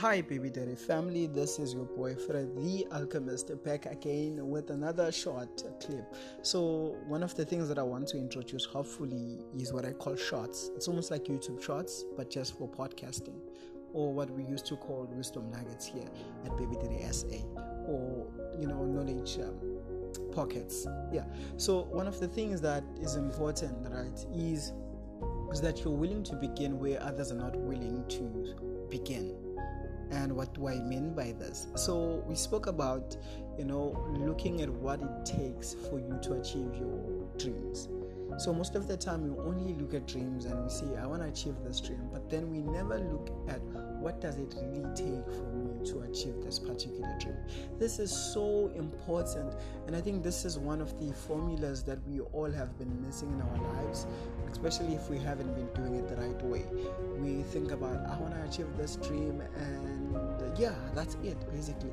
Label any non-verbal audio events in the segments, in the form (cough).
Hi, Baby Daddy family. This is your boy Fred, the Alchemist, back again with another short clip. So, one of the things that I want to introduce, hopefully, is what I call shorts. It's almost like YouTube shorts, but just for podcasting, or what we used to call wisdom nuggets here at Baby Daddy SA, or you know, knowledge um, pockets. Yeah. So, one of the things that is important, right, is is that you're willing to begin where others are not willing to begin and what do I mean by this? So we spoke about, you know, looking at what it takes for you to achieve your dreams. So most of the time we only look at dreams and we say, I want to achieve this dream, but then we never look at what does it really take for me achieve this particular dream. This is so important, and I think this is one of the formulas that we all have been missing in our lives, especially if we haven't been doing it the right way. We think about, I want to achieve this dream, and yeah, that's it basically.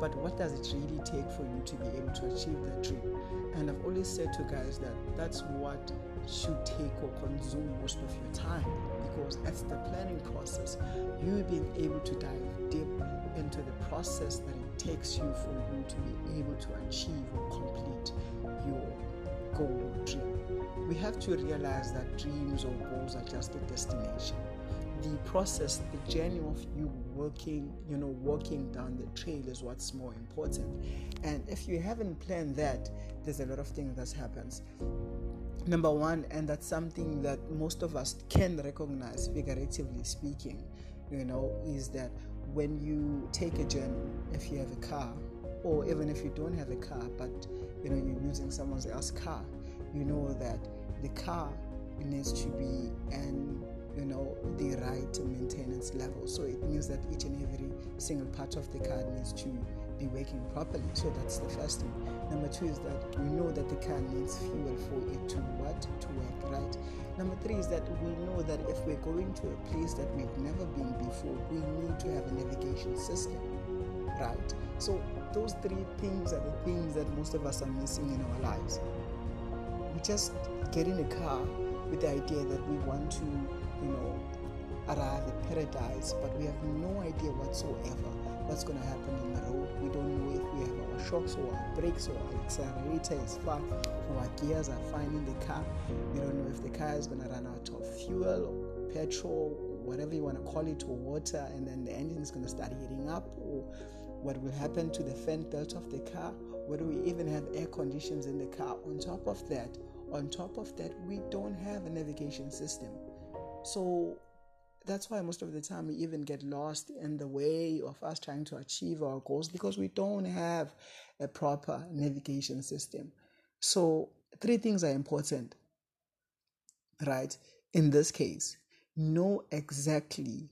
But what does it really take for you to be able to achieve that dream? And I've always said to guys that that's what should take or consume most of your time because it's the planning process. You being able to dive deep into the process that it takes you for you to be able to achieve or complete your goal or dream. We have to realize that dreams or goals are just a destination the process, the journey of you working, you know, walking down the trail is what's more important. And if you haven't planned that, there's a lot of things that happens. Number one, and that's something that most of us can recognize, figuratively speaking, you know, is that when you take a journey, if you have a car, or even if you don't have a car, but you know you're using someone else's car, you know that the car needs to be an right maintenance level. So it means that each and every single part of the car needs to be working properly. So that's the first thing. Number two is that we know that the car needs fuel for it to what to work right. Number three is that we know that if we're going to a place that we've never been before we need to have a navigation system right? So those three things are the things that most of us are missing in our lives. We just get in a car with the idea that we want to you know, arrive at paradise, but we have no idea whatsoever what's going to happen in the road. We don't know if we have our shocks or our brakes or our accelerator is fine, or our gears are fine in the car. We don't know if the car is going to run out of fuel or petrol, whatever you want to call it, or water, and then the engine is going to start heating up, or what will happen to the fan belt of the car. Whether we even have air conditions in the car. On top of that, on top of that, we don't have a navigation system. So that's why most of the time we even get lost in the way of us trying to achieve our goals because we don't have a proper navigation system. So, three things are important, right? In this case, know exactly,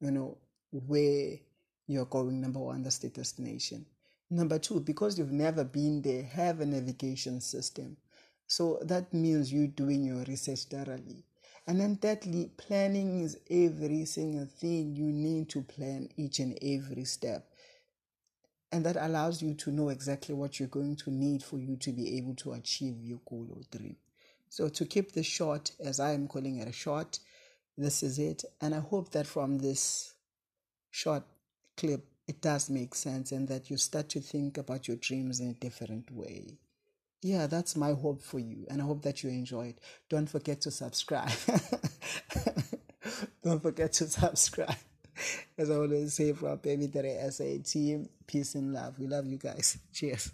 you know, where you're going. Number one, that's the destination. Number two, because you've never been there, have a navigation system. So that means you're doing your research thoroughly and then thirdly, planning is every single thing you need to plan each and every step. And that allows you to know exactly what you're going to need for you to be able to achieve your goal or dream. So, to keep this short, as I am calling it a short, this is it. And I hope that from this short clip, it does make sense and that you start to think about your dreams in a different way yeah, that's my hope for you, and I hope that you enjoyed. Don't forget to subscribe. (laughs) Don't forget to subscribe. As I always say from Baby Daddy SA team, peace and love. We love you guys. Cheers.